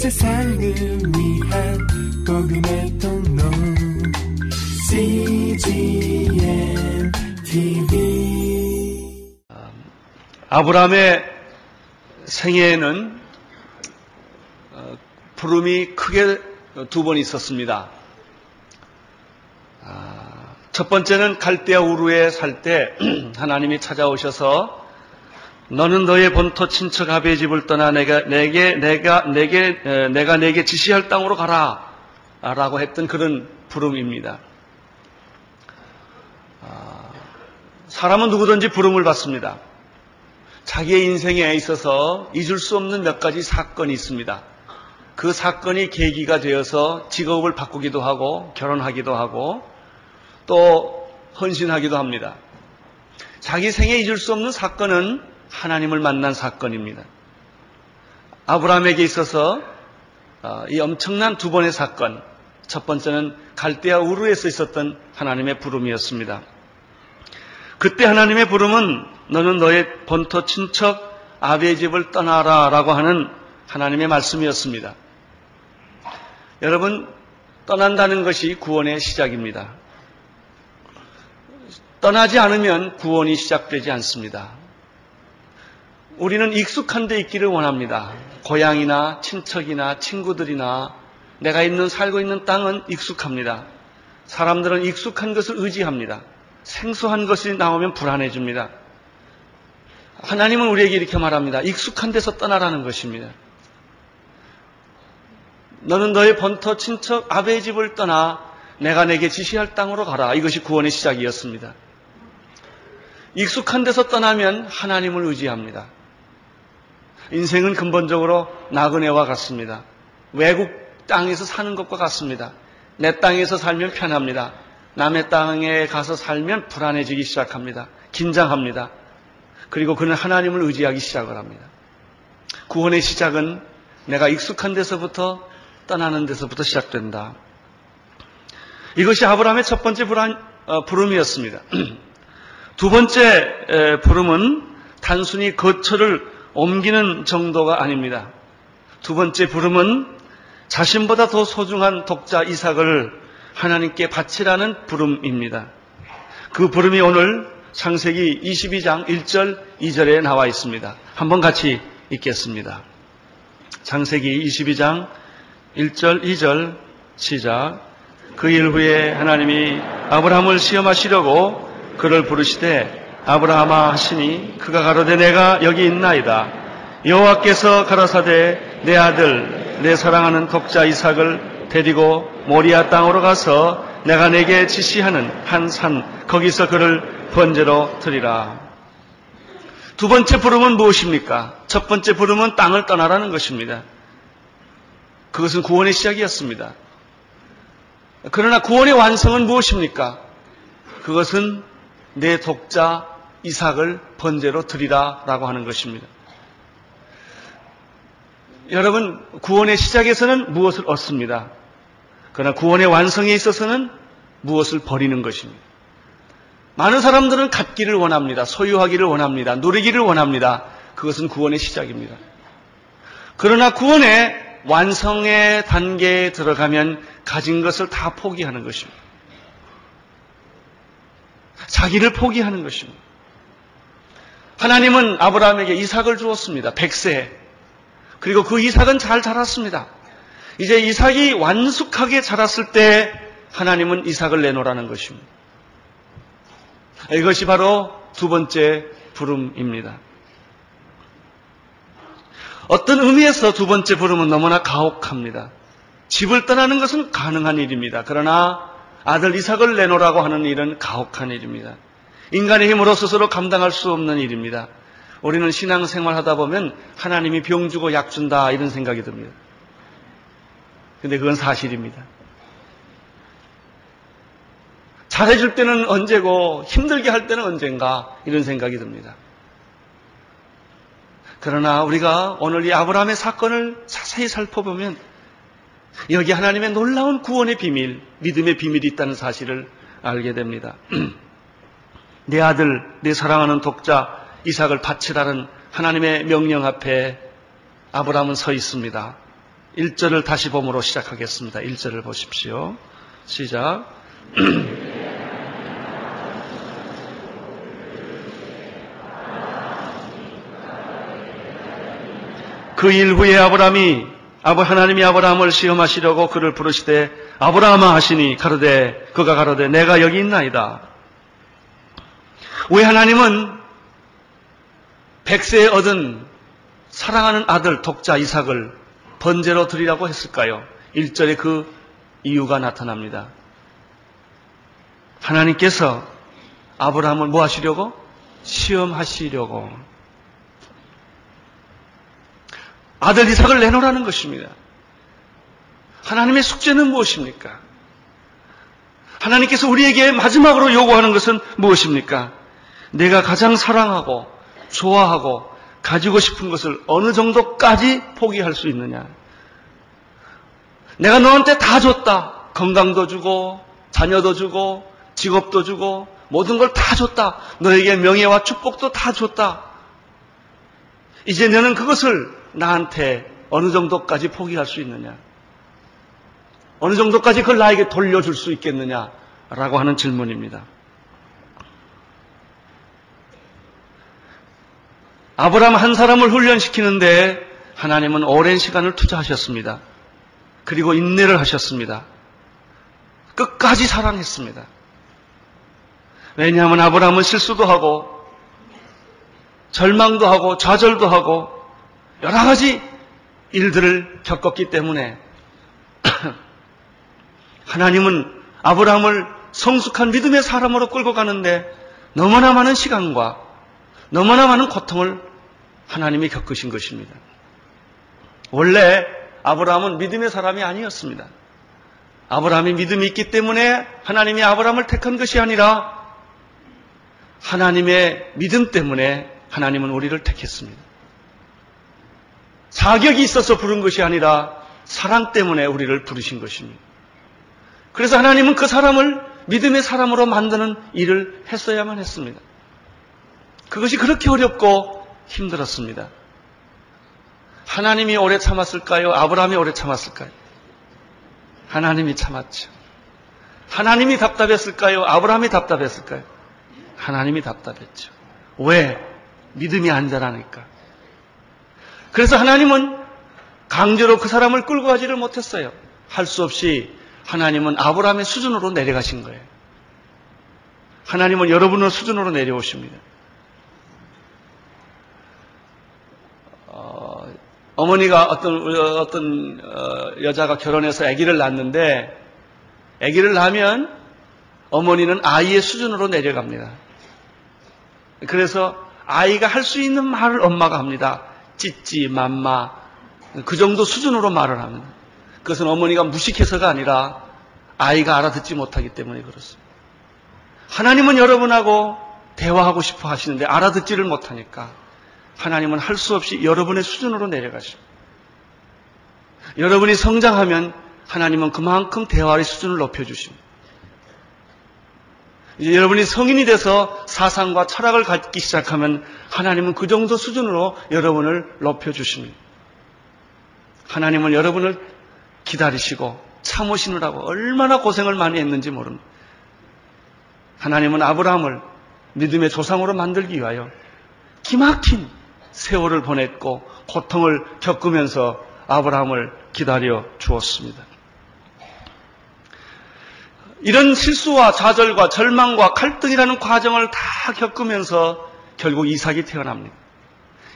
세상을 위한 복음의 통로 CGM TV 아브라함의 생애에는 어, 부름이 크게 두 번 있었습니다. 아, 첫 번째는 갈대아 우르에 살 때 하나님이 찾아오셔서 너는 너의 본토 친척 아베의 집을 떠나 내가 내게 내가 내게 에, 내가 내게 지시할 땅으로 가라라고 했던 그런 부름입니다. 아, 사람은 누구든지 부름을 받습니다. 자기의 인생에 있어서 잊을 수 없는 몇 가지 사건이 있습니다. 그 사건이 계기가 되어서 직업을 바꾸기도 하고 결혼하기도 하고 또 헌신하기도 합니다. 자기 생에 잊을 수 없는 사건은 하나님을 만난 사건입니다. 아브라함에게 있어서 어, 이 엄청난 두 번의 사건, 첫 번째는 갈대아 우르에서 있었던 하나님의 부름이었습니다. 그때 하나님의 부름은 너는 너의 본토 친척 아비의 집을 떠나라 라고 하는 하나님의 말씀이었습니다. 여러분, 떠난다는 것이 구원의 시작입니다. 떠나지 않으면 구원이 시작되지 않습니다. 우리는 익숙한 데 있기를 원합니다. 고향이나 친척이나 친구들이나 내가 있는 살고 있는 땅은 익숙합니다. 사람들은 익숙한 것을 의지합니다. 생소한 것이 나오면 불안해집니다. 하나님은 우리에게 이렇게 말합니다. 익숙한 데서 떠나라는 것입니다. 너는 너의 번터 친척 아베의 집을 떠나 내가 내게 지시할 땅으로 가라. 이것이 구원의 시작이었습니다. 익숙한 데서 떠나면 하나님을 의지합니다. 인생은 근본적으로 나그네와 같습니다. 외국 땅에서 사는 것과 같습니다. 내 땅에서 살면 편합니다. 남의 땅에 가서 살면 불안해지기 시작합니다. 긴장합니다. 그리고 그는 하나님을 의지하기 시작을 합니다. 구원의 시작은 내가 익숙한 데서부터 떠나는 데서부터 시작된다. 이것이 아브라함의 첫 번째 불안, 어, 부름이었습니다. 두 번째 부름은 단순히 거처를 옮기는 정도가 아닙니다. 두 번째 부름은 자신보다 더 소중한 독자 이삭을 하나님께 바치라는 부름입니다. 그 부름이 오늘 창세기 22장 1절 2절에 나와 있습니다. 한번 같이 읽겠습니다. 창세기 22장 1절 2절 시작. 그 일 후에 하나님이 아브라함을 시험하시려고 그를 부르시되 아브라함아 하시니 그가 가로되 내가 여기 있나이다. 여호와께서 가라사대 내 아들 내 사랑하는 독자 이삭을 데리고 모리아 땅으로 가서 내가 내게 지시하는 한 산 거기서 그를 번제로 드리라. 두 번째 부름은 무엇입니까? 첫 번째 부름은 땅을 떠나라는 것입니다. 그것은 구원의 시작이었습니다. 그러나 구원의 완성은 무엇입니까? 그것은 내 독자 이삭을 번제로 드리라라고 하는 것입니다. 여러분, 구원의 시작에서는 무엇을 얻습니다. 그러나 구원의 완성에 있어서는 무엇을 버리는 것입니다. 많은 사람들은 갖기를 원합니다. 소유하기를 원합니다. 누리기를 원합니다. 그것은 구원의 시작입니다. 그러나 구원의 완성의 단계에 들어가면 가진 것을 다 포기하는 것입니다. 자기를 포기하는 것입니다. 하나님은 아브라함에게 이삭을 주었습니다. 백세. 그리고 그 이삭은 잘 자랐습니다. 이제 이삭이 완숙하게 자랐을 때 하나님은 이삭을 내놓으라는 것입니다. 이것이 바로 두 번째 부름입니다. 어떤 의미에서 두 번째 부름은 너무나 가혹합니다. 집을 떠나는 것은 가능한 일입니다. 그러나 아들 이삭을 내놓으라고 하는 일은 가혹한 일입니다. 인간의 힘으로 스스로 감당할 수 없는 일입니다. 우리는 신앙생활 하다 보면 하나님이 병 주고 약 준다 이런 생각이 듭니다. 근데 그건 사실입니다. 잘해줄 때는 언제고 힘들게 할 때는 언젠가 이런 생각이 듭니다. 그러나 우리가 오늘 이 아브라함의 사건을 자세히 살펴보면 여기 하나님의 놀라운 구원의 비밀, 믿음의 비밀이 있다는 사실을 알게 됩니다. 내 아들, 내 사랑하는 독자 이삭을 바치라는 하나님의 명령 앞에 아브라함은 서 있습니다. 1절을 다시 봄으로 시작하겠습니다. 1절을 보십시오. 시작. 그 일 후에 아브라함이 아버 하나님이 아브라함을 시험하시려고 그를 부르시되 아브라함아 하시니 가로되 그가 가로되 내가 여기 있나이다. 왜 하나님은 백세에 얻은 사랑하는 아들 독자 이삭을 번제로 드리라고 했을까요? 1절에 그 이유가 나타납니다. 하나님께서 아브라함을 뭐 하시려고? 시험하시려고. 아들 이삭을 내놓으라는 것입니다. 하나님의 숙제는 무엇입니까? 하나님께서 우리에게 마지막으로 요구하는 것은 무엇입니까? 내가 가장 사랑하고 좋아하고 가지고 싶은 것을 어느 정도까지 포기할 수 있느냐? 내가 너한테 다 줬다. 건강도 주고, 자녀도 주고, 직업도 주고, 모든 걸 다 줬다. 너에게 명예와 축복도 다 줬다. 이제 너는 그것을 나한테 어느 정도까지 포기할 수 있느냐? 어느 정도까지 그걸 나에게 돌려줄 수 있겠느냐? 라고 하는 질문입니다. 아브라함 한 사람을 훈련시키는데 하나님은 오랜 시간을 투자하셨습니다. 그리고 인내를 하셨습니다. 끝까지 사랑했습니다. 왜냐하면 아브라함은 실수도 하고 절망도 하고 좌절도 하고 여러 가지 일들을 겪었기 때문에 하나님은 아브라함을 성숙한 믿음의 사람으로 끌고 가는데 너무나 많은 시간과 너무나 많은 고통을 하나님이 겪으신 것입니다. 원래 아브라함은 믿음의 사람이 아니었습니다. 아브라함이 믿음이 있기 때문에 하나님이 아브라함을 택한 것이 아니라 하나님의 믿음 때문에 하나님은 우리를 택했습니다. 자격이 있어서 부른 것이 아니라 사랑 때문에 우리를 부르신 것입니다. 그래서 하나님은 그 사람을 믿음의 사람으로 만드는 일을 했어야만 했습니다. 그것이 그렇게 어렵고 힘들었습니다. 하나님이 오래 참았을까요? 아브라함이 오래 참았을까요? 하나님이 참았죠. 하나님이 답답했을까요? 아브라함이 답답했을까요? 하나님이 답답했죠. 왜? 믿음이 안 자라니까. 그래서 하나님은 강제로 그 사람을 끌고 가지를 못했어요. 할 수 없이 하나님은 아브라함의 수준으로 내려가신 거예요. 하나님은 여러분의 수준으로 내려오십니다. 어, 머니가 어떤 어떤 어, 여자가 결혼해서 아기를 낳는데 아기를 낳으면 어머니는 아이의 수준으로 내려갑니다. 그래서 아이가 할 수 있는 말을 엄마가 합니다. 찌찌, 맘마 그 정도 수준으로 말을 합니다. 그것은 어머니가 무식해서가 아니라 아이가 알아듣지 못하기 때문에 그렇습니다. 하나님은 여러분하고 대화하고 싶어 하시는데 알아듣지를 못하니까 하나님은 할 수 없이 여러분의 수준으로 내려가십니다. 여러분이 성장하면 하나님은 그만큼 대화의 수준을 높여주십니다. 이제 여러분이 성인이 돼서 사상과 철학을 갖기 시작하면 하나님은 그 정도 수준으로 여러분을 높여주십니다. 하나님은 여러분을 기다리시고 참으시느라고 얼마나 고생을 많이 했는지 모릅니다. 하나님은 아브라함을 믿음의 조상으로 만들기 위하여 기막힌 세월을 보냈고 고통을 겪으면서 아브라함을 기다려 주었습니다. 이런 실수와 좌절과 절망과 갈등이라는 과정을 다 겪으면서 결국 이삭이 태어납니다.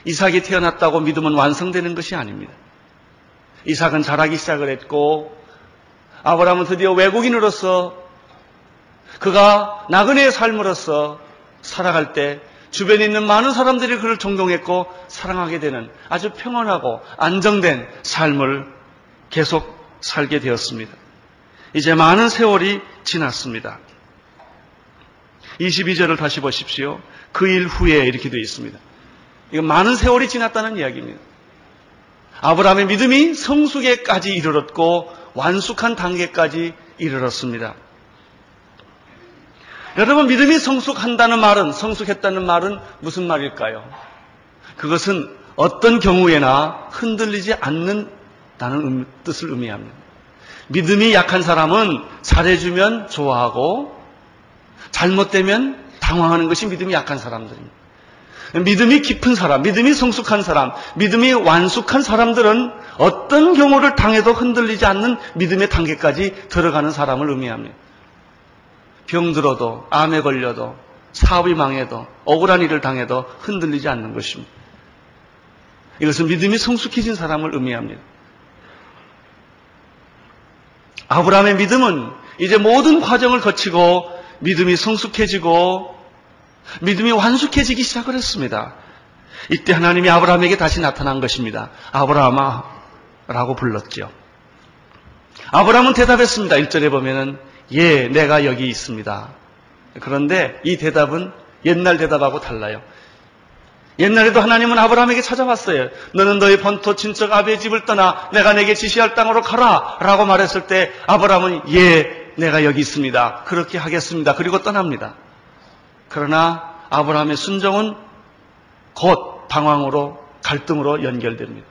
이삭이 태어났다고 믿음은 완성되는 것이 아닙니다. 이삭은 자라기 시작을 했고 아브라함은 드디어 외국인으로서 그가 나그네의 삶으로서 살아갈 때 주변에 있는 많은 사람들이 그를 존경했고 사랑하게 되는 아주 평온하고 안정된 삶을 계속 살게 되었습니다. 이제 많은 세월이 지났습니다. 22절을 다시 보십시오. 그 일 후에 이렇게 되어 있습니다. 이건 많은 세월이 지났다는 이야기입니다. 아브라함의 믿음이 성숙에까지 이르렀고 완숙한 단계까지 이르렀습니다. 여러분 믿음이 성숙한다는 말은 성숙했다는 말은 무슨 말일까요? 그것은 어떤 경우에나 흔들리지 않는 라는 뜻을 의미합니다. 믿음이 약한 사람은 잘해주면 좋아하고 잘못되면 당황하는 것이 믿음이 약한 사람들입니다. 믿음이 깊은 사람, 믿음이 성숙한 사람, 믿음이 완숙한 사람들은 어떤 경우를 당해도 흔들리지 않는 믿음의 단계까지 들어가는 사람을 의미합니다. 병들어도, 암에 걸려도, 사업이 망해도, 억울한 일을 당해도 흔들리지 않는 것입니다. 이것은 믿음이 성숙해진 사람을 의미합니다. 아브라함의 믿음은 이제 모든 과정을 거치고 믿음이 성숙해지고 믿음이 완숙해지기 시작을 했습니다. 이때 하나님이 아브라함에게 다시 나타난 것입니다. 아브라함아 라고 불렀죠. 아브라함은 대답했습니다. 1절에 보면은 예, 내가 여기 있습니다. 그런데 이 대답은 옛날 대답하고 달라요. 옛날에도 하나님은 아브라함에게 찾아왔어요. 너는 너의 본토 친척 아비의 집을 떠나 내가 내게 지시할 땅으로 가라 라고 말했을 때 아브라함은 예, 내가 여기 있습니다. 그렇게 하겠습니다. 그리고 떠납니다. 그러나 아브라함의 순종은 곧 방황으로 갈등으로 연결됩니다.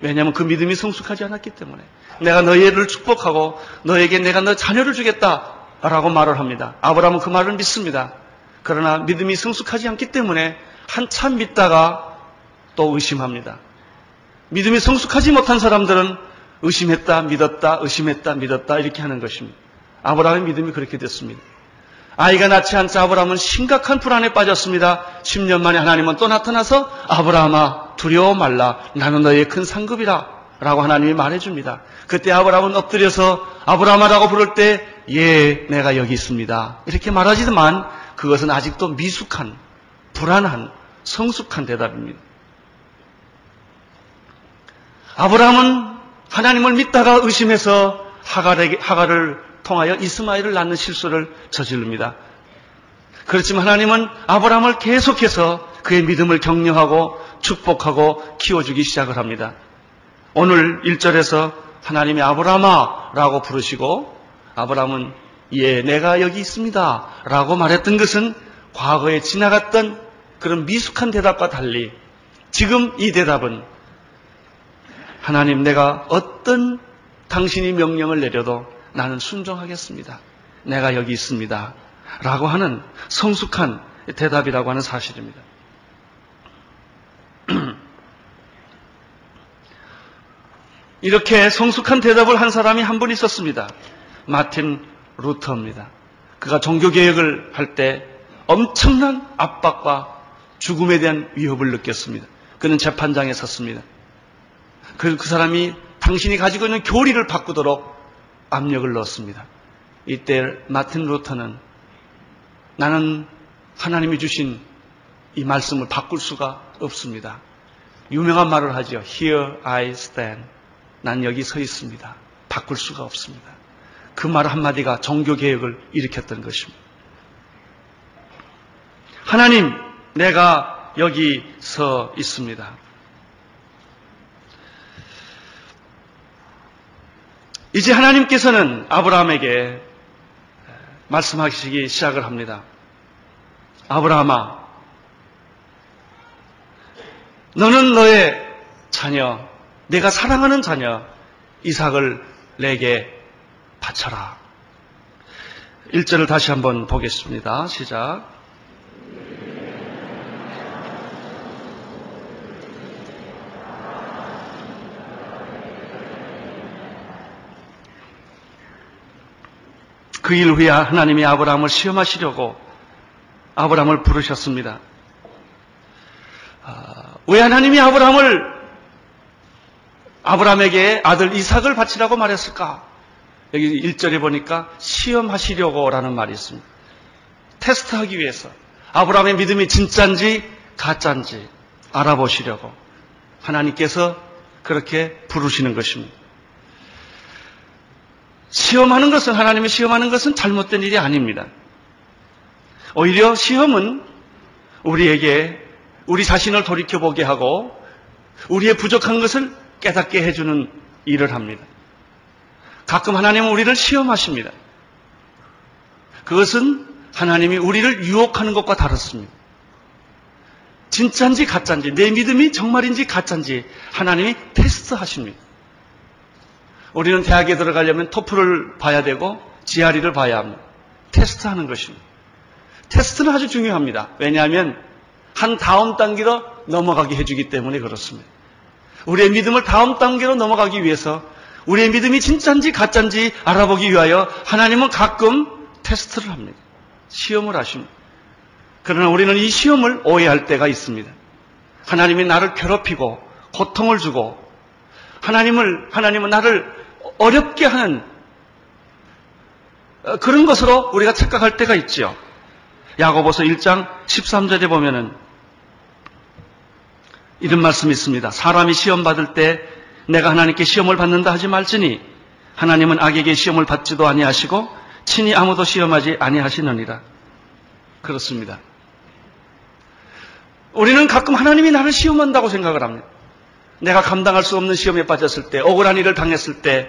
왜냐하면 그 믿음이 성숙하지 않았기 때문에 내가 너희를 축복하고 너에게 내가 너 자녀를 주겠다 라고 말을 합니다. 아브라함은 그 말을 믿습니다. 그러나 믿음이 성숙하지 않기 때문에 한참 믿다가 또 의심합니다. 믿음이 성숙하지 못한 사람들은 의심했다, 믿었다, 의심했다, 믿었다 이렇게 하는 것입니다. 아브라함의 믿음이 그렇게 됐습니다. 아이가 낳지 않자 아브라함은 심각한 불안에 빠졌습니다. 10년 만에 하나님은 또 나타나서 아브라함아 두려워 말라 나는 너의 큰 상급이라 라고 하나님이 말해줍니다. 그때 아브라함은 엎드려서 아브라함아라고 부를 때 예, 내가 여기 있습니다. 이렇게 말하지만 그것은 아직도 미숙한, 불안한, 성숙한 대답입니다. 아브라함은 하나님을 믿다가 의심해서 하갈을 통하여 이스마엘을 낳는 실수를 저지릅니다. 그렇지만 하나님은 아브라함을 계속해서 그의 믿음을 격려하고 축복하고 키워주기 시작을 합니다. 오늘 1절에서 하나님이 아브라함아 라고 부르시고 아브라함은 예, 내가 여기 있습니다. 라고 말했던 것은 과거에 지나갔던 그런 미숙한 대답과 달리 지금 이 대답은 하나님 내가 어떤 당신이 명령을 내려도 나는 순종하겠습니다. 내가 여기 있습니다. 라고 하는 성숙한 대답이라고 하는 사실입니다. 이렇게 성숙한 대답을 한 사람이 한 분 있었습니다. 마틴 루터입니다. 그가 종교개혁을 할 때 엄청난 압박과 죽음에 대한 위협을 느꼈습니다. 그는 재판장에 섰습니다. 그, 그 사람이 당신이 가지고 있는 교리를 바꾸도록 압력을 넣었습니다. 이때 마틴 루터는 나는 하나님이 주신 이 말씀을 바꿀 수가 없습니다. 유명한 말을 하죠. Here I stand. 난 여기 서 있습니다. 바꿀 수가 없습니다. 그 말 한마디가 종교개혁을 일으켰던 것입니다. 하나님, 내가 여기 서 있습니다. 이제 하나님께서는 아브라함에게 말씀하시기 시작을 합니다. 아브라함아, 너는 너의 자녀, 내가 사랑하는 자녀 이삭을 내게 바쳐라. 1절을 다시 한번 보겠습니다. 시작. 그 일 후에 하나님이 아브라함을 시험하시려고 아브라함을 부르셨습니다. 아, 왜 하나님이 아브라함을 아브라함에게 아들 이삭을 바치라고 말했을까? 여기 1절에 보니까 시험하시려고라는 말이 있습니다. 테스트하기 위해서 아브라함의 믿음이 진짜인지 가짜인지 알아보시려고 하나님께서 그렇게 부르시는 것입니다. 시험하는 것은 하나님이 시험하는 것은 잘못된 일이 아닙니다. 오히려 시험은 우리에게 우리 자신을 돌이켜 보게 하고 우리의 부족한 것을 깨닫게 해주는 일을 합니다. 가끔 하나님은 우리를 시험하십니다. 그것은 하나님이 우리를 유혹하는 것과 다릅니다. 진짜인지 가짜인지 내 믿음이 정말인지 가짜인지 하나님이 테스트 하십니다. 우리는 대학에 들어가려면 토플을 봐야 되고 GRE를 봐야 합니다. 테스트 하는 것입니다. 테스트는 아주 중요합니다. 왜냐하면 한 다음 단계로 넘어가게 해주기 때문에 그렇습니다. 우리의 믿음을 다음 단계로 넘어가기 위해서 우리의 믿음이 진짜인지 가짜인지 알아보기 위하여 하나님은 가끔 테스트를 합니다. 시험을 하십니다. 그러나 우리는 이 시험을 오해할 때가 있습니다. 하나님이 나를 괴롭히고 고통을 주고 하나님을 하나님은 나를 어렵게 하는 어, 그런 것으로 우리가 착각할 때가 있죠. 야고보서 1장 13절에 보면은 이런 말씀이 있습니다. 사람이 시험 받을 때 내가 하나님께 시험을 받는다 하지 말지니 하나님은 악에게 시험을 받지도 아니하시고 친히 아무도 시험하지 아니하시느니라. 그렇습니다. 우리는 가끔 하나님이 나를 시험한다고 생각을 합니다. 내가 감당할 수 없는 시험에 빠졌을 때, 억울한 일을 당했을 때,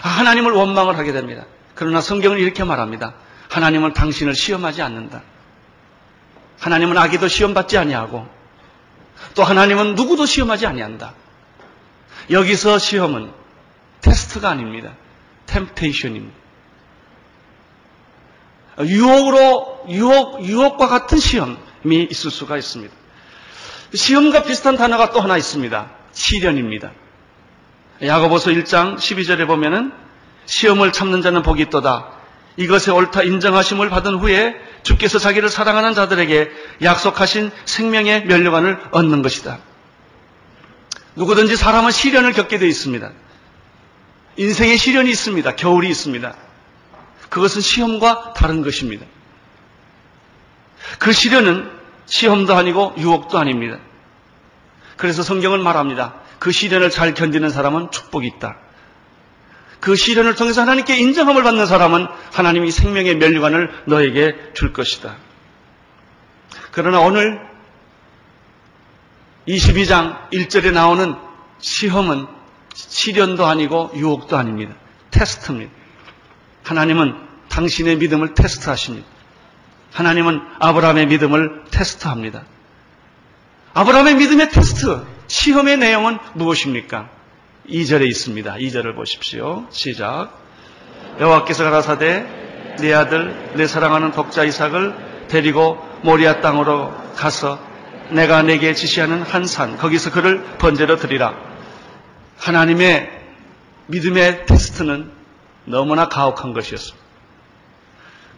하나님을 원망을 하게 됩니다. 그러나 성경은 이렇게 말합니다. 하나님은 당신을 시험하지 않는다. 하나님은 아기도 시험받지 아니하고 또 하나님은 누구도 시험하지 아니한다. 여기서 시험은 테스트가 아닙니다. 템테이션입니다. 유혹으로 유혹 유혹과 같은 시험이 있을 수가 있습니다. 시험과 비슷한 단어가 또 하나 있습니다. 시련입니다. 야고보서 1장 12절에 보면은 시험을 참는 자는 복이 있도다. 이것에 옳다 인정하심을 받은 후에 주께서 자기를 사랑하는 자들에게 약속하신 생명의 면류관을 얻는 것이다. 누구든지 사람은 시련을 겪게 되어 있습니다. 인생에 시련이 있습니다. 겨울이 있습니다. 그것은 시험과 다른 것입니다. 그 시련은 시험도 아니고 유혹도 아닙니다. 그래서 성경은 말합니다. 그 시련을 잘 견디는 사람은 축복이 있다. 그 시련을 통해서 하나님께 인정함을 받는 사람은 하나님이 생명의 멸류관을 너에게 줄 것이다. 그러나 오늘 22장 1절에 나오는 시험은 시련도 아니고 유혹도 아닙니다. 테스트입니다. 하나님은 당신의 믿음을 테스트하십니다. 하나님은 아브라함의 믿음을 테스트합니다. 아브라함의 믿음의 테스트, 시험의 내용은 무엇입니까? 2절에 있습니다. 2절을 보십시오. 시작. 여호와께서 가라사대 내 아들 내 사랑하는 독자 이삭을 데리고 모리아 땅으로 가서 내가 내게 지시하는 한 산 거기서 그를 번제로 드리라. 하나님의 믿음의 테스트는 너무나 가혹한 것이었습니다.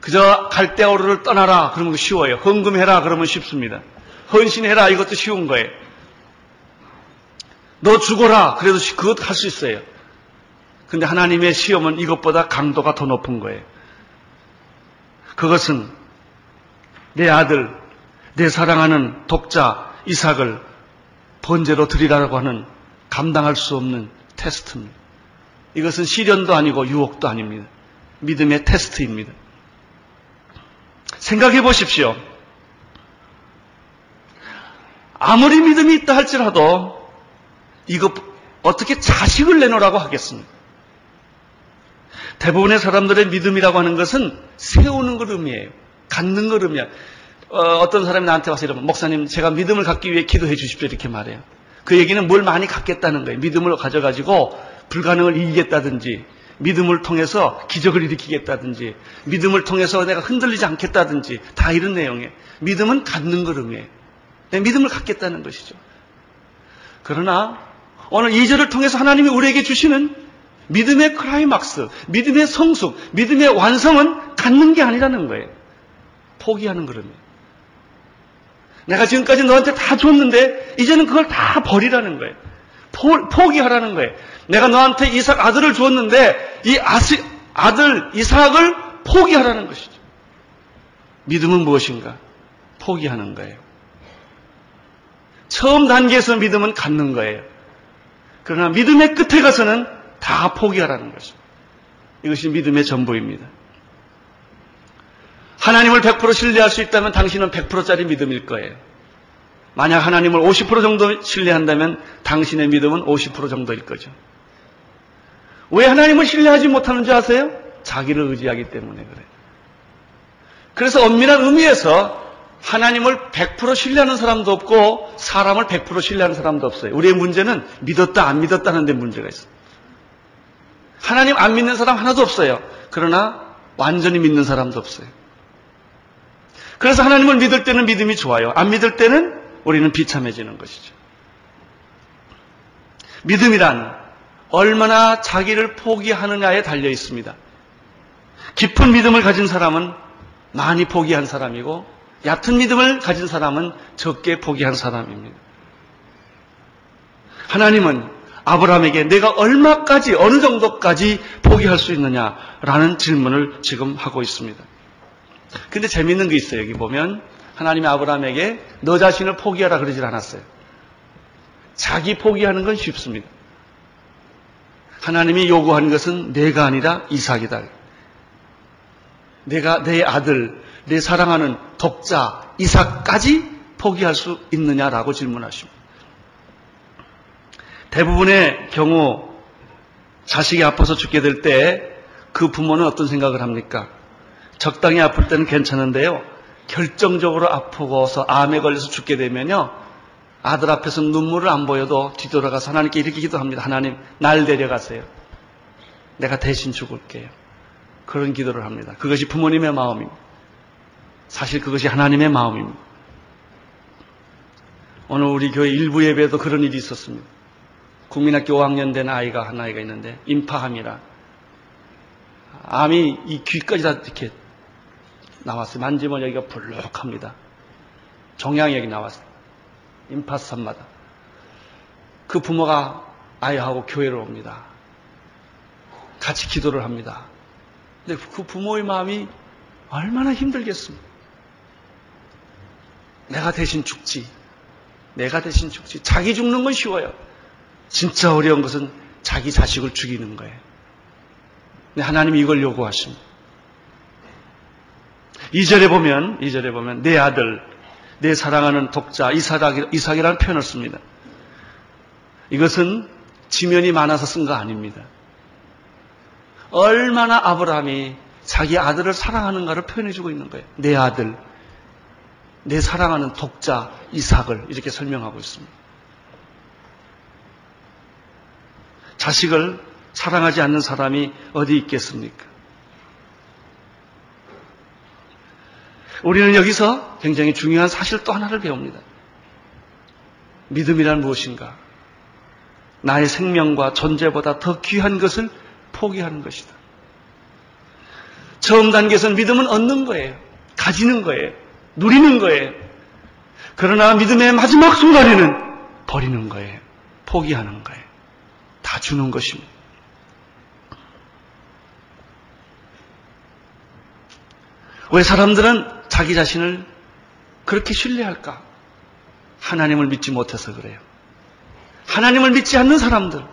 그저 갈대오르를 떠나라 그러면 쉬워요. 헌금해라 그러면 쉽습니다. 헌신해라 이것도 쉬운 거예요. 너 죽어라. 그래도 그것 할 수 있어요. 근데 하나님의 시험은 이것보다 강도가 더 높은 거예요. 그것은 내 아들, 내 사랑하는 독자 이삭을 번제로 드리라고 하는 감당할 수 없는 테스트입니다. 이것은 시련도 아니고 유혹도 아닙니다. 믿음의 테스트입니다. 생각해 보십시오. 아무리 믿음이 있다 할지라도 이거 어떻게 자식을 내놓으라고 하겠습니까? 대부분의 사람들의 믿음이라고 하는 것은 세우는 것 의미해요. 갖는 것 의미야. 어, 떤 사람이 나한테 와서 이러면 목사님 제가 믿음을 갖기 위해 기도해 주십시오 이렇게 말해요. 그 얘기는 뭘 많이 갖겠다는 거예요. 믿음을 가져가지고 불가능을 이기겠다든지 믿음을 통해서 기적을 일으키겠다든지 믿음을 통해서 내가 흔들리지 않겠다든지 다 이런 내용이에요. 믿음은 갖는 것 의미해요. 믿음을 갖겠다는 것이죠. 그러나 오늘 2절을 통해서 하나님이 우리에게 주시는 믿음의 크라이막스, 믿음의 성숙, 믿음의 완성은 갖는 게 아니라는 거예요. 포기하는 거랍니다. 내가 지금까지 너한테 다 줬는데 이제는 그걸 다 버리라는 거예요. 포, 포기하라는 거예요. 내가 너한테 이삭 아들을 주었는데 이 아스, 아들 이삭을 포기하라는 것이죠. 믿음은 무엇인가? 포기하는 거예요. 처음 단계에서 믿음은 갖는 거예요. 그러나 믿음의 끝에 가서는 다 포기하라는 것입니다. 이것이 믿음의 전부입니다. 하나님을 100% 신뢰할 수 있다면 당신은 100%짜리 믿음일 거예요. 만약 하나님을 50% 정도 신뢰한다면 당신의 믿음은 50% 정도일 거죠. 왜 하나님을 신뢰하지 못하는지 아세요? 자기를 의지하기 때문에 그래요. 그래서 엄밀한 의미에서 하나님을 100% 신뢰하는 사람도 없고 사람을 100% 신뢰하는 사람도 없어요. 우리의 문제는 믿었다 안 믿었다는 데 문제가 있어요. 하나님 안 믿는 사람 하나도 없어요. 그러나 완전히 믿는 사람도 없어요. 그래서 하나님을 믿을 때는 믿음이 좋아요. 안 믿을 때는 우리는 비참해지는 것이죠. 믿음이란 얼마나 자기를 포기하느냐에 달려 있습니다. 깊은 믿음을 가진 사람은 많이 포기한 사람이고 얕은 믿음을 가진 사람은 적게 포기한 사람입니다. 하나님은 아브라함에게 내가 얼마까지 어느 정도까지 포기할 수 있느냐라는 질문을 지금 하고 있습니다. 근데 재밌는 게 있어요. 여기 보면 하나님이 아브라함에게 너 자신을 포기하라 그러질 않았어요. 자기 포기하는 건 쉽습니다. 하나님이 요구하는 것은 내가 아니라 이삭이다. 내가 내 아들, 내 사랑하는 독자 이삭까지 포기할 수 있느냐라고 질문하십니다. 대부분의 경우 자식이 아파서 죽게 될 때 그 부모는 어떤 생각을 합니까? 적당히 아플 때는 괜찮은데요. 결정적으로 아프고서 암에 걸려서 죽게 되면요. 아들 앞에서 눈물을 안 보여도 뒤돌아가서 하나님께 이렇게 기도합니다. 하나님, 날 데려가세요. 내가 대신 죽을게요. 그런 기도를 합니다. 그것이 부모님의 마음입니다. 사실 그것이 하나님의 마음입니다. 오늘 우리 교회 일부 예배에도 그런 일이 있었습니다. 국민학교 5학년 된 아이가 한 아이가 있는데 임파암이라 암이 이 귀까지 다 이렇게 나왔어요. 만지면 여기가 불룩합니다. 종양이 기 나왔어요. 임파선마다. 그 부모가 아이하고 교회를 옵니다. 같이 기도를 합니다. 근데 그 부모의 마음이 얼마나 힘들겠습니까? 내가 대신 죽지. 내가 대신 죽지. 자기 죽는 건 쉬워요. 진짜 어려운 것은 자기 자식을 죽이는 거예요. 근데 하나님이 이걸 요구하십니다. 2절에 보면, 2절에 보면, 내 아들, 내 사랑하는 독자, 이삭, 이삭이라는 표현을 씁니다. 이것은 지면이 많아서 쓴 거 아닙니다. 얼마나 아브라함이 자기 아들을 사랑하는가를 표현해주고 있는 거예요. 내 아들, 내 사랑하는 독자 이삭을 이렇게 설명하고 있습니다. 자식을 사랑하지 않는 사람이 어디 있겠습니까? 우리는 여기서 굉장히 중요한 사실 또 하나를 배웁니다. 믿음이란 무엇인가? 나의 생명과 존재보다 더 귀한 것을 포기하는 것이다. 처음 단계에서는 믿음은 얻는 거예요. 가지는 거예요. 누리는 거예요. 그러나 믿음의 마지막 순간에는 버리는 거예요. 포기하는 거예요. 다 주는 것입니다. 왜 사람들은 자기 자신을 그렇게 신뢰할까? 하나님을 믿지 못해서 그래요. 하나님을 믿지 않는 사람들,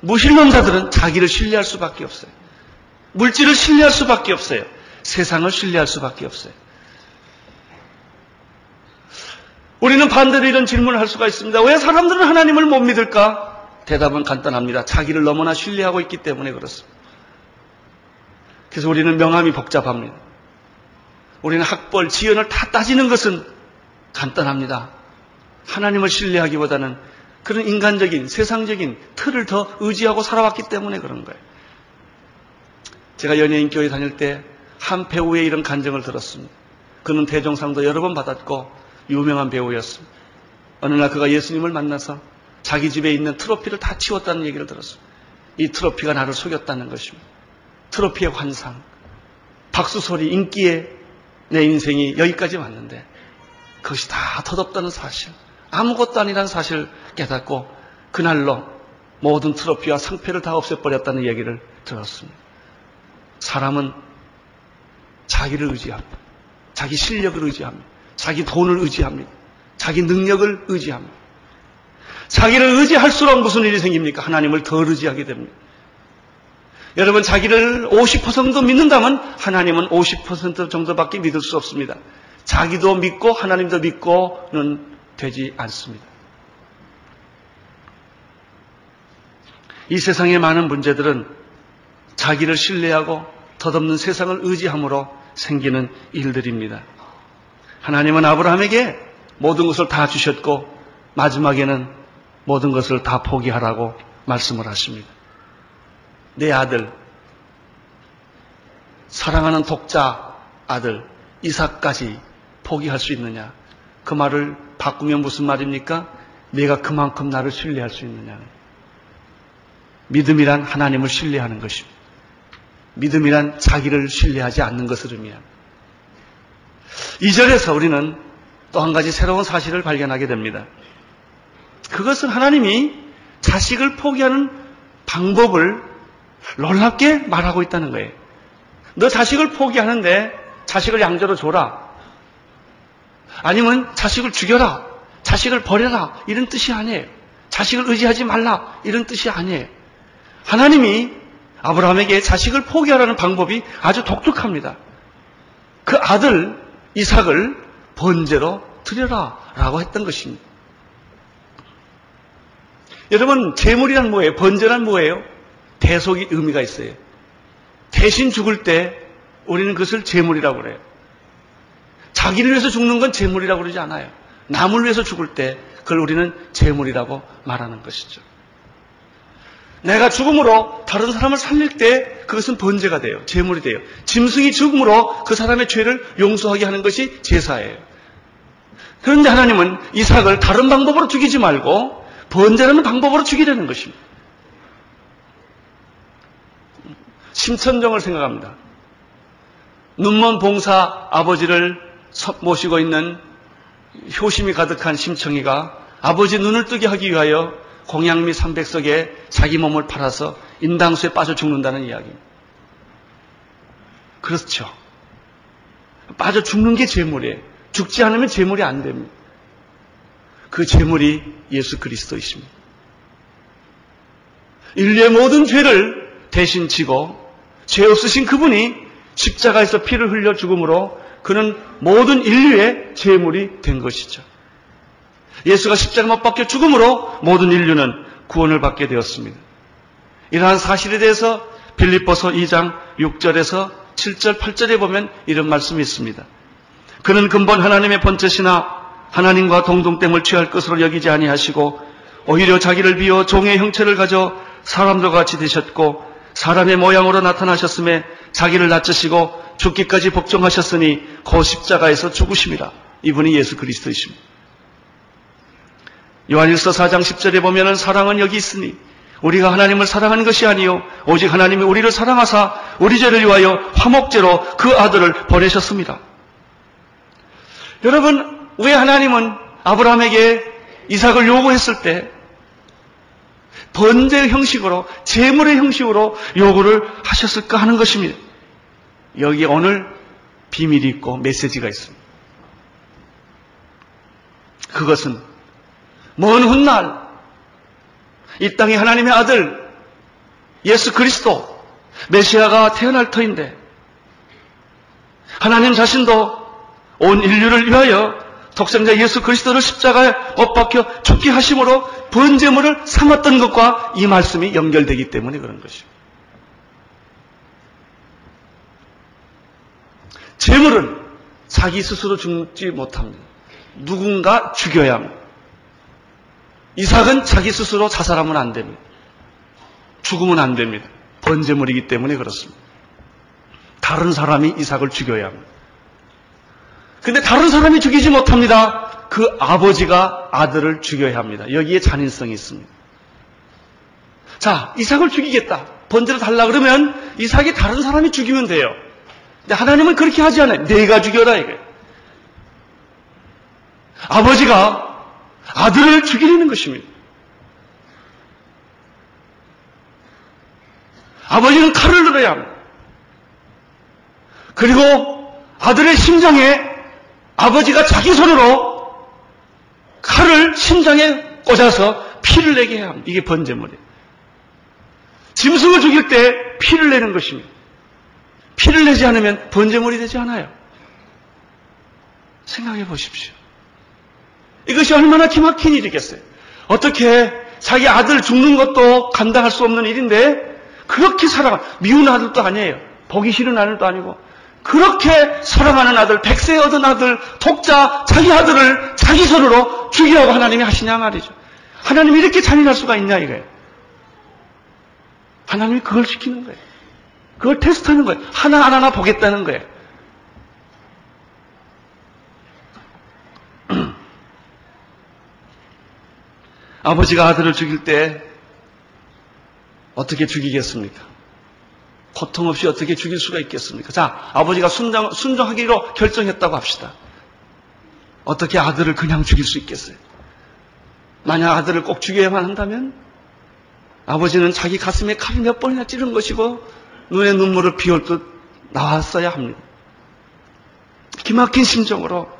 무신론자들은 자기를 신뢰할 수밖에 없어요. 물질을 신뢰할 수밖에 없어요. 세상을 신뢰할 수밖에 없어요. 우리는 반대로 이런 질문을 할 수가 있습니다. 왜 사람들은 하나님을 못 믿을까? 대답은 간단합니다. 자기를 너무나 신뢰하고 있기 때문에 그렇습니다. 그래서 우리는 명함이 복잡합니다. 우리는 학벌, 지연을 다 따지는 것은 간단합니다. 하나님을 신뢰하기보다는 그런 인간적인, 세상적인 틀을 더 의지하고 살아왔기 때문에 그런 거예요. 제가 연예인 교회 다닐 때 한 배우의 이런 간증을 들었습니다. 그는 대종상도 여러 번 받았고 유명한 배우였습니다. 어느 날 그가 예수님을 만나서 자기 집에 있는 트로피를 다 치웠다는 얘기를 들었어요. 이 트로피가 나를 속였다는 것입니다. 트로피의 환상, 박수 소리, 인기에 내 인생이 여기까지 왔는데 그것이 다 덧없다는 사실, 아무것도 아니라는 사실을 깨닫고 그날로 모든 트로피와 상패를 다 없애버렸다는 얘기를 들었습니다. 사람은 자기를 의지합니다. 자기 실력을 의지합니다. 자기 돈을 의지합니다. 자기 능력을 의지합니다. 자기를 의지할수록 무슨 일이 생깁니까? 하나님을 덜 의지하게 됩니다. 여러분 자기를 50% 정도 믿는다면 하나님은 50% 정도밖에 믿을 수 없습니다. 자기도 믿고 하나님도 믿고는 되지 않습니다. 이 세상의 많은 문제들은 자기를 신뢰하고 덧없는 세상을 의지함으로 생기는 일들입니다. 하나님은 아브라함에게 모든 것을 다 주셨고 마지막에는 모든 것을 다 포기하라고 말씀을 하십니다. 내 아들, 사랑하는 독자 아들 이삭까지 포기할 수 있느냐? 그 말을 바꾸면 무슨 말입니까? 내가 그만큼 나를 신뢰할 수 있느냐? 믿음이란 하나님을 신뢰하는 것입니다. 믿음이란 자기를 신뢰하지 않는 것을 의미합니다. 이 절에서 우리는 또 한 가지 새로운 사실을 발견하게 됩니다. 그것은 하나님이 자식을 포기하는 방법을 놀랍게 말하고 있다는 거예요. 너 자식을 포기하는데 자식을 양자로 줘라. 아니면 자식을 죽여라. 자식을 버려라. 이런 뜻이 아니에요. 자식을 의지하지 말라. 이런 뜻이 아니에요. 하나님이 아브라함에게 자식을 포기하라는 방법이 아주 독특합니다. 그 아들 이삭을 번제로 드려라 라고 했던 것입니다. 여러분 재물이란 뭐예요? 번제란 뭐예요? 대속이 의미가 있어요. 대신 죽을 때 우리는 그것을 재물이라고 그래요. 자기를 위해서 죽는 건 재물이라고 그러지 않아요. 남을 위해서 죽을 때 그걸 우리는 재물이라고 말하는 것이죠. 내가 죽음으로 다른 사람을 살릴 때 그것은 번제가 돼요. 제물이 돼요. 짐승이 죽음으로 그 사람의 죄를 용서하게 하는 것이 제사예요. 그런데 하나님은 이삭을 다른 방법으로 죽이지 말고 번제라는 방법으로 죽이려는 것입니다. 심천정을 생각합니다. 눈먼 봉사 아버지를 모시고 있는 효심이 가득한 심청이가 아버지 눈을 뜨게 하기 위하여 공양미 300석에 자기 몸을 팔아서 인당수에 빠져 죽는다는 이야기입니다. 그렇죠. 빠져 죽는 게 재물이에요. 죽지 않으면 재물이 안 됩니다. 그 재물이 예수 그리스도이십니다. 인류의 모든 죄를 대신 지고 죄 없으신 그분이 십자가에서 피를 흘려 죽음으로 그는 모든 인류의 재물이 된 것이죠. 예수가 십자가 못 박혀 죽음으로 모든 인류는 구원을 받게 되었습니다. 이러한 사실에 대해서 빌립보서 2장 6절에서 7절, 8절에 보면 이런 말씀이 있습니다. 그는 근본 하나님의 번째시나 하나님과 동등됨을 취할 것으로 여기지 아니하시고 오히려 자기를 비워 종의 형체를 가져 사람들과 같이 되셨고 사람의 모양으로 나타나셨음에 자기를 낮추시고 죽기까지 복종하셨으니 고 십자가에서 죽으십니다. 이분이 예수 그리스도이십니다. 요한일서 4장 10절에 보면은 사랑은 여기 있으니 우리가 하나님을 사랑하는 것이 아니요 오직 하나님이 우리를 사랑하사 우리 죄를 위하여 화목제로 그 아들을 보내셨습니다. 여러분 왜 하나님은 아브라함에게 이삭을 요구했을 때 번제 형식으로 제물의 형식으로 요구를 하셨을까 하는 것입니다. 여기 오늘 비밀이 있고 메시지가 있습니다. 그것은 먼 훗날 이 땅에 하나님의 아들 예수 그리스도 메시아가 태어날 터인데 하나님 자신도 온 인류를 위하여 독생자 예수 그리스도를 십자가에 못 박혀 죽게 하심으로 번제물을 삼았던 것과 이 말씀이 연결되기 때문에 그런 것입니다. 제물은 자기 스스로 죽지 못합니다. 누군가 죽여야 합니다. 이삭은 자기 스스로 자살하면 안 됩니다. 죽으면 안 됩니다. 번제물이기 때문에 그렇습니다. 다른 사람이 이삭을 죽여야 합니다. 근데 다른 사람이 죽이지 못합니다. 그 아버지가 아들을 죽여야 합니다. 여기에 잔인성이 있습니다. 자, 이삭을 죽이겠다. 번제로 달라 그러면 이삭이 다른 사람이 죽이면 돼요. 근데 하나님은 그렇게 하지 않아요. 내가 죽여라 이게. 아버지가 아들을 죽이려는 것입니다. 아버지는 칼을 들어야 합니다. 그리고 아들의 심장에 아버지가 자기 손으로 칼을 심장에 꽂아서 피를 내게 해야 합니다. 이게 번제물이에요. 짐승을 죽일 때 피를 내는 것입니다. 피를 내지 않으면 번제물이 되지 않아요. 생각해 보십시오. 이것이 얼마나 기막힌 일이겠어요. 어떻게 자기 아들 죽는 것도 감당할 수 없는 일인데 그렇게 사랑 미운 아들도 아니에요. 보기 싫은 아들도 아니고 그렇게 사랑하는 아들, 백세 얻은 아들, 독자, 자기 아들을 자기 손으로 죽이라고 하나님이 하시냐 말이죠. 하나님이 이렇게 잔인할 수가 있냐 이거예요. 하나님이 그걸 시키는 거예요. 그걸 테스트하는 거예요. 하나 하나 보겠다는 거예요. 아버지가 아들을 죽일 때 어떻게 죽이겠습니까? 고통 없이 어떻게 죽일 수가 있겠습니까? 자, 아버지가 순정, 순종하기로 결정했다고 합시다. 어떻게 아들을 그냥 죽일 수 있겠어요? 만약 아들을 꼭 죽여야만 한다면 아버지는 자기 가슴에 칼을 몇 번이나 찌른 것이고 눈에 눈물을 비올 듯 나왔어야 합니다. 기막힌 심정으로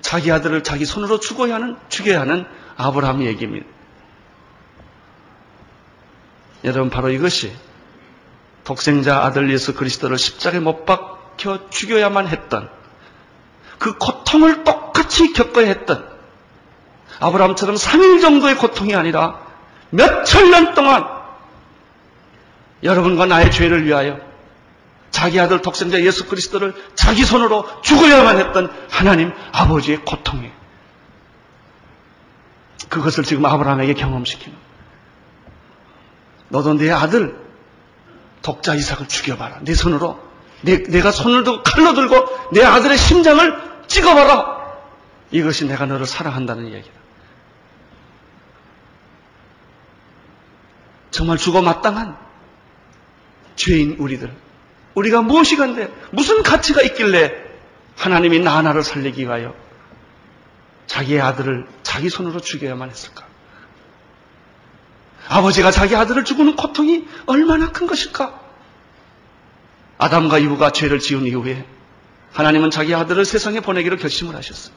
자기 아들을 자기 손으로 죽어야 하는, 죽여야 하는 아브라함의 얘기입니다. 여러분 바로 이것이 독생자 아들 예수 그리스도를 십자가에 못 박혀 죽여야만 했던 그 고통을 똑같이 겪어야 했던 아브라함처럼 3일 정도의 고통이 아니라 몇천 년 동안 여러분과 나의 죄를 위하여 자기 아들 독생자 예수 그리스도를 자기 손으로 죽어야만 했던 하나님 아버지의 고통이에요. 그것을 지금 아브라함에게 경험시키는 너도 내 아들 독자 이삭을 죽여봐라. 내 손으로 내, 내가 손을 들고 칼로 들고 내 아들의 심장을 찍어봐라. 이것이 내가 너를 사랑한다는 얘기다. 정말 죽어 마땅한 죄인 우리들. 우리가 무엇이 간데 무슨 가치가 있길래 하나님이 나 하나를 살리기 위하여 자기의 아들을 자기 손으로 죽여야만 했을까? 아버지가 자기 아들을 죽이는 고통이 얼마나 큰 것일까? 아담과 이브가 죄를 지은 이후에 하나님은 자기 아들을 세상에 보내기로 결심을 하셨어요.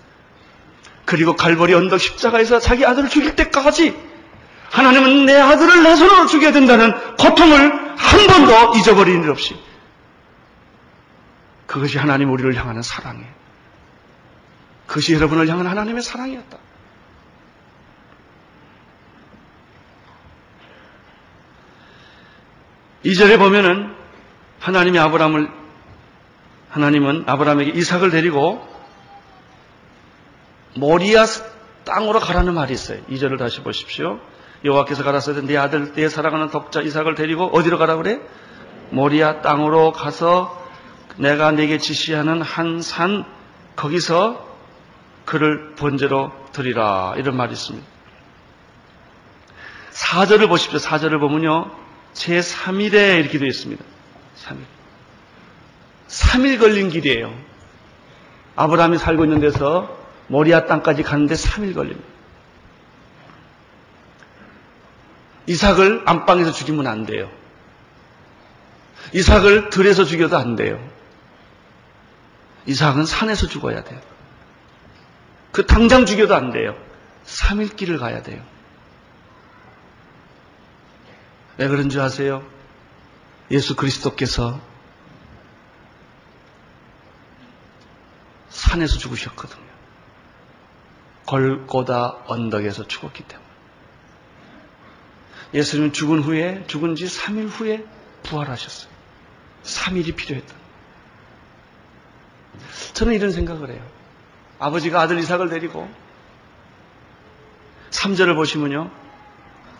그리고 갈보리 언덕 십자가에서 자기 아들을 죽일 때까지 하나님은 내 아들을 내 손으로 죽여야 된다는 고통을 한 번도 잊어버린 일 없이 그것이 하나님 우리를 향하는 사랑이에요. 그것이 여러분을 향한 하나님의 사랑이었다. 이절에 보면은 하나님이 아브라함을 하나님은 아브라함에게 이삭을 데리고 모리아 땅으로 가라는 말이 있어요. 이절을 다시 보십시오. 여호와께서 가라사대 내 아들 내 사랑하는 독자 이삭을 데리고 어디로 가라 그래? 모리아 땅으로 가서 내가 내게 지시하는 한 산 거기서 그를 번제로 드리라 이런 말이 있습니다. 사절을 보십시오. 사절을 보면요. 제3일에 이렇게 되어 있습니다. 3일. 3일 걸린 길이에요. 아브라함이 살고 있는 데서 모리아 땅까지 가는데 3일 걸립니다. 이삭을 안방에서 죽이면 안 돼요. 이삭을 들에서 죽여도 안 돼요. 이삭은 산에서 죽어야 돼요. 그 당장 죽여도 안 돼요. 3일 길을 가야 돼요. 왜 그런 줄 아세요? 예수 그리스도께서 산에서 죽으셨거든요. 걸고다 언덕에서 죽었기 때문에. 예수님은 죽은 후에, 죽은 지 3일 후에 부활하셨어요. 3일이 필요했다. 저는 이런 생각을 해요. 아버지가 아들 이삭을 데리고 3절을 보시면요.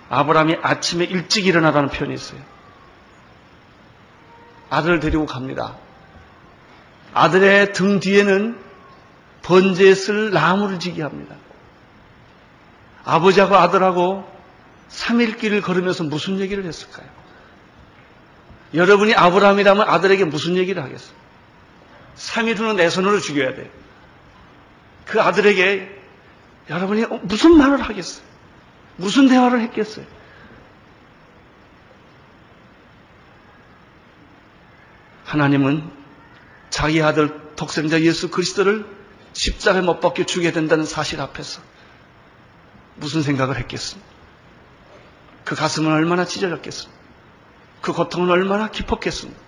아브라함이 아침에 일찍 일어나라는 표현이 있어요. 아들을 데리고 갑니다. 아들의 등 뒤에는 번제에 쓸 나무를 지게 합니다. 아버지하고 아들하고 3일 길을 걸으면서 무슨 얘기를 했을까요? 여러분이 아브라함이라면 아들에게 무슨 얘기를 하겠어요? 3일 후는 내 손으로 죽여야 돼요. 그 아들에게 여러분이 무슨 말을 하겠어요? 무슨 대화를 했겠어요? 하나님은 자기 아들 독생자 예수 그리스도를 십자가에 못 박혀 죽여야 된다는 사실 앞에서 무슨 생각을 했겠습니까? 그 가슴은 얼마나 찢어졌겠습니까? 그 고통은 얼마나 깊었겠습니까?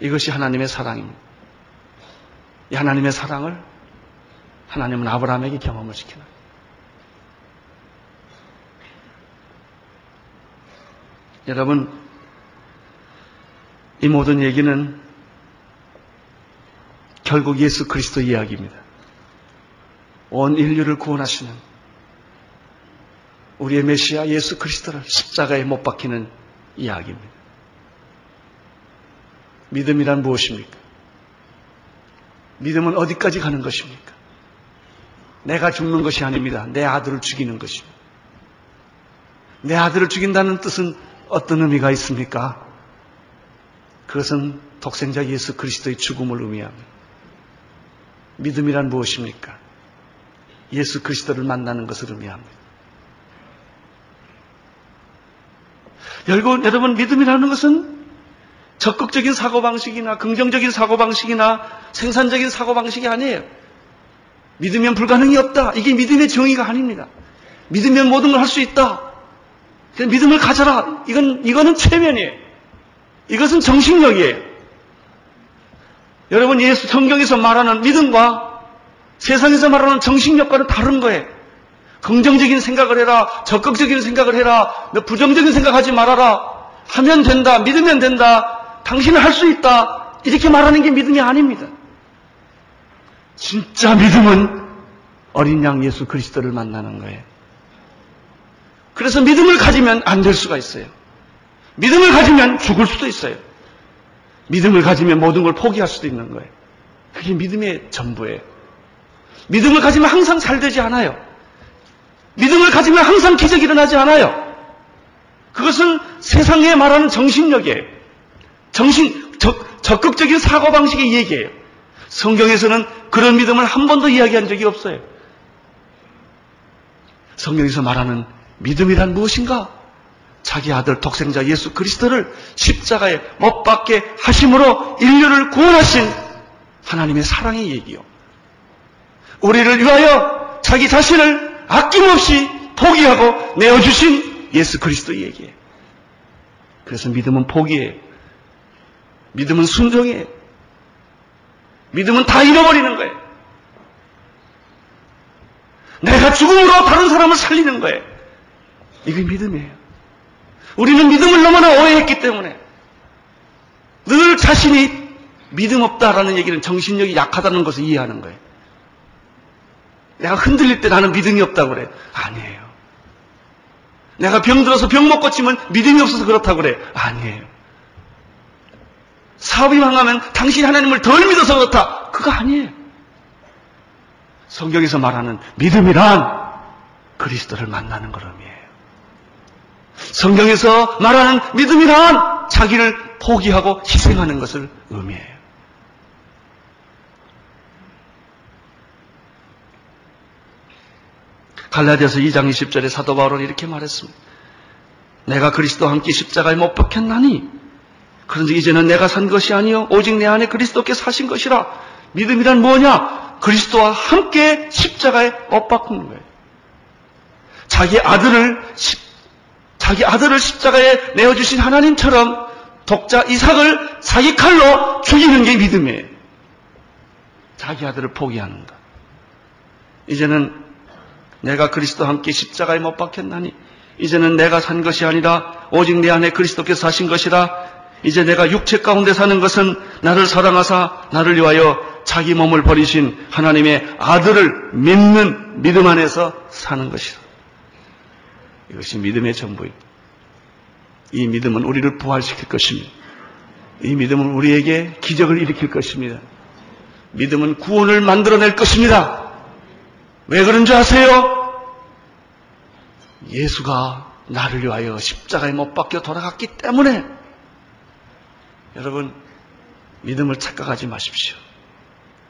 이것이 하나님의 사랑입니다. 이 하나님의 사랑을 하나님은 아브라함에게 경험을 시키는 여러분, 이 모든 얘기는 결국 예수 그리스도 이야기입니다. 온 인류를 구원하시는 우리의 메시아 예수 그리스도를 십자가에 못 박히는 이야기입니다. 믿음이란 무엇입니까? 믿음은 어디까지 가는 것입니까? 내가 죽는 것이 아닙니다. 내 아들을 죽이는 것입니다. 내 아들을 죽인다는 뜻은 어떤 의미가 있습니까? 그것은 독생자 예수 그리스도의 죽음을 의미합니다. 믿음이란 무엇입니까? 예수 그리스도를 만나는 것을 의미합니다. 여러분, 믿음이라는 것은 적극적인 사고방식이나 긍정적인 사고방식이나 생산적인 사고방식이 아니에요. 믿으면 불가능이 없다. 이게 믿음의 정의가 아닙니다. 믿으면 모든 걸 할 수 있다. 믿음을 가져라. 이건, 이거는 최면이에요. 이것은 정신력이에요. 여러분, 예수 성경에서 말하는 믿음과 세상에서 말하는 정신력과는 다른 거예요. 긍정적인 생각을 해라. 적극적인 생각을 해라. 너 부정적인 생각하지 말아라. 하면 된다. 믿으면 된다. 당신은 할 수 있다. 이렇게 말하는 게 믿음이 아닙니다. 진짜 믿음은 어린 양 예수 그리스도를 만나는 거예요. 그래서 믿음을 가지면 안 될 수가 있어요. 믿음을 가지면 죽을 수도 있어요. 믿음을 가지면 모든 걸 포기할 수도 있는 거예요. 그게 믿음의 전부예요. 믿음을 가지면 항상 잘 되지 않아요. 믿음을 가지면 항상 기적이 일어나지 않아요. 그것은 세상에 말하는 정신력이에요. 정신, 적, 적극적인 사고방식의 얘기예요. 성경에서는 그런 믿음을 한 번도 이야기한 적이 없어요. 성경에서 말하는 믿음이란 무엇인가? 자기 아들 독생자 예수 그리스도를 십자가에 못 박게 하심으로 인류를 구원하신 하나님의 사랑의 얘기요. 우리를 위하여 자기 자신을 아낌없이 포기하고 내어주신 예수 그리스도 얘기예요. 그래서 믿음은 포기예요. 믿음은 순종이에요. 믿음은 다 잃어버리는 거예요. 내가 죽음으로 다른 사람을 살리는 거예요. 이게 믿음이에요. 우리는 믿음을 너무나 오해했기 때문에 늘 자신이 믿음 없다라는 얘기는 정신력이 약하다는 것을 이해하는 거예요. 내가 흔들릴 때 나는 믿음이 없다고 그래. 아니에요. 내가 병 들어서 병 못 고치면 믿음이 없어서 그렇다고 그래. 아니에요. 사업이 망하면 당신 하나님을 덜 믿어서 그렇다. 그거 아니에요. 성경에서 말하는 믿음이란 그리스도를 만나는 걸 의미해요. 성경에서 말하는 믿음이란 자기를 포기하고 희생하는 것을 의미해요. 갈라디아서 2장 20절에 사도 바울은 이렇게 말했습니다. 내가 그리스도와 함께 십자가에 못 박혔나니 그런데 이제는 내가 산 것이 아니요 오직 내 안에 그리스도께 사신 것이라 믿음이란 뭐냐? 그리스도와 함께 십자가에 못 박는 거예요. 자기 아들을 자기 아들을 십자가에 내어 주신 하나님처럼 독자 이삭을 자기 칼로 죽이는 게 믿음이에요. 자기 아들을 포기하는 것. 이제는 내가 그리스도와 함께 십자가에 못 박혔나니 이제는 내가 산 것이 아니라 오직 내 안에 그리스도께서 사신 것이라 이제 내가 육체 가운데 사는 것은 나를 사랑하사 나를 위하여 자기 몸을 버리신 하나님의 아들을 믿는 믿음 안에서 사는 것이다. 이것이 믿음의 전부입니다. 이 믿음은 우리를 부활시킬 것입니다. 이 믿음은 우리에게 기적을 일으킬 것입니다. 믿음은 구원을 만들어낼 것입니다. 왜 그런 줄 아세요? 예수가 나를 위하여 십자가에 못 박혀 돌아갔기 때문에 여러분, 믿음을 착각하지 마십시오.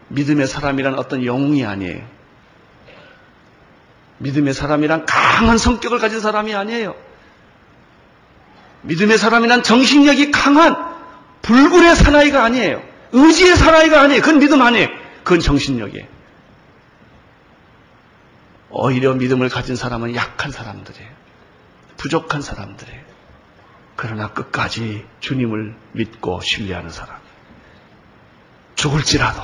믿음의 사람이란 어떤 영웅이 아니에요. 믿음의 사람이란 강한 성격을 가진 사람이 아니에요. 믿음의 사람이란 정신력이 강한 불굴의 사나이가 아니에요. 의지의 사나이가 아니에요. 그건 믿음 아니에요. 그건 정신력이에요. 오히려 믿음을 가진 사람은 약한 사람들이에요. 부족한 사람들이에요. 그러나 끝까지 주님을 믿고 신뢰하는 사람. 죽을지라도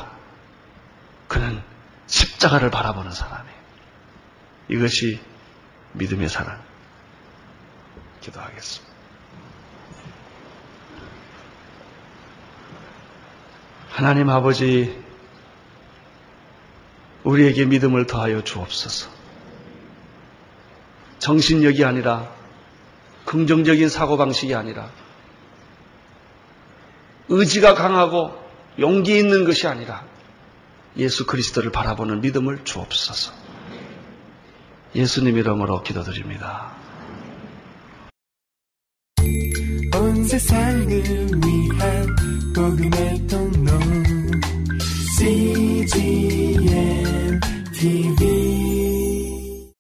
그는 십자가를 바라보는 사람이에요. 이것이 믿음의 사람. 기도하겠습니다. 하나님 아버지, 우리에게 믿음을 더하여 주옵소서. 정신력이 아니라 긍정적인 사고방식이 아니라 의지가 강하고 용기 있는 것이 아니라 예수 그리스도를 바라보는 믿음을 주옵소서. 예수님 이름으로 기도드립니다. 온 세상을 위한 복음의 통로 CGM TV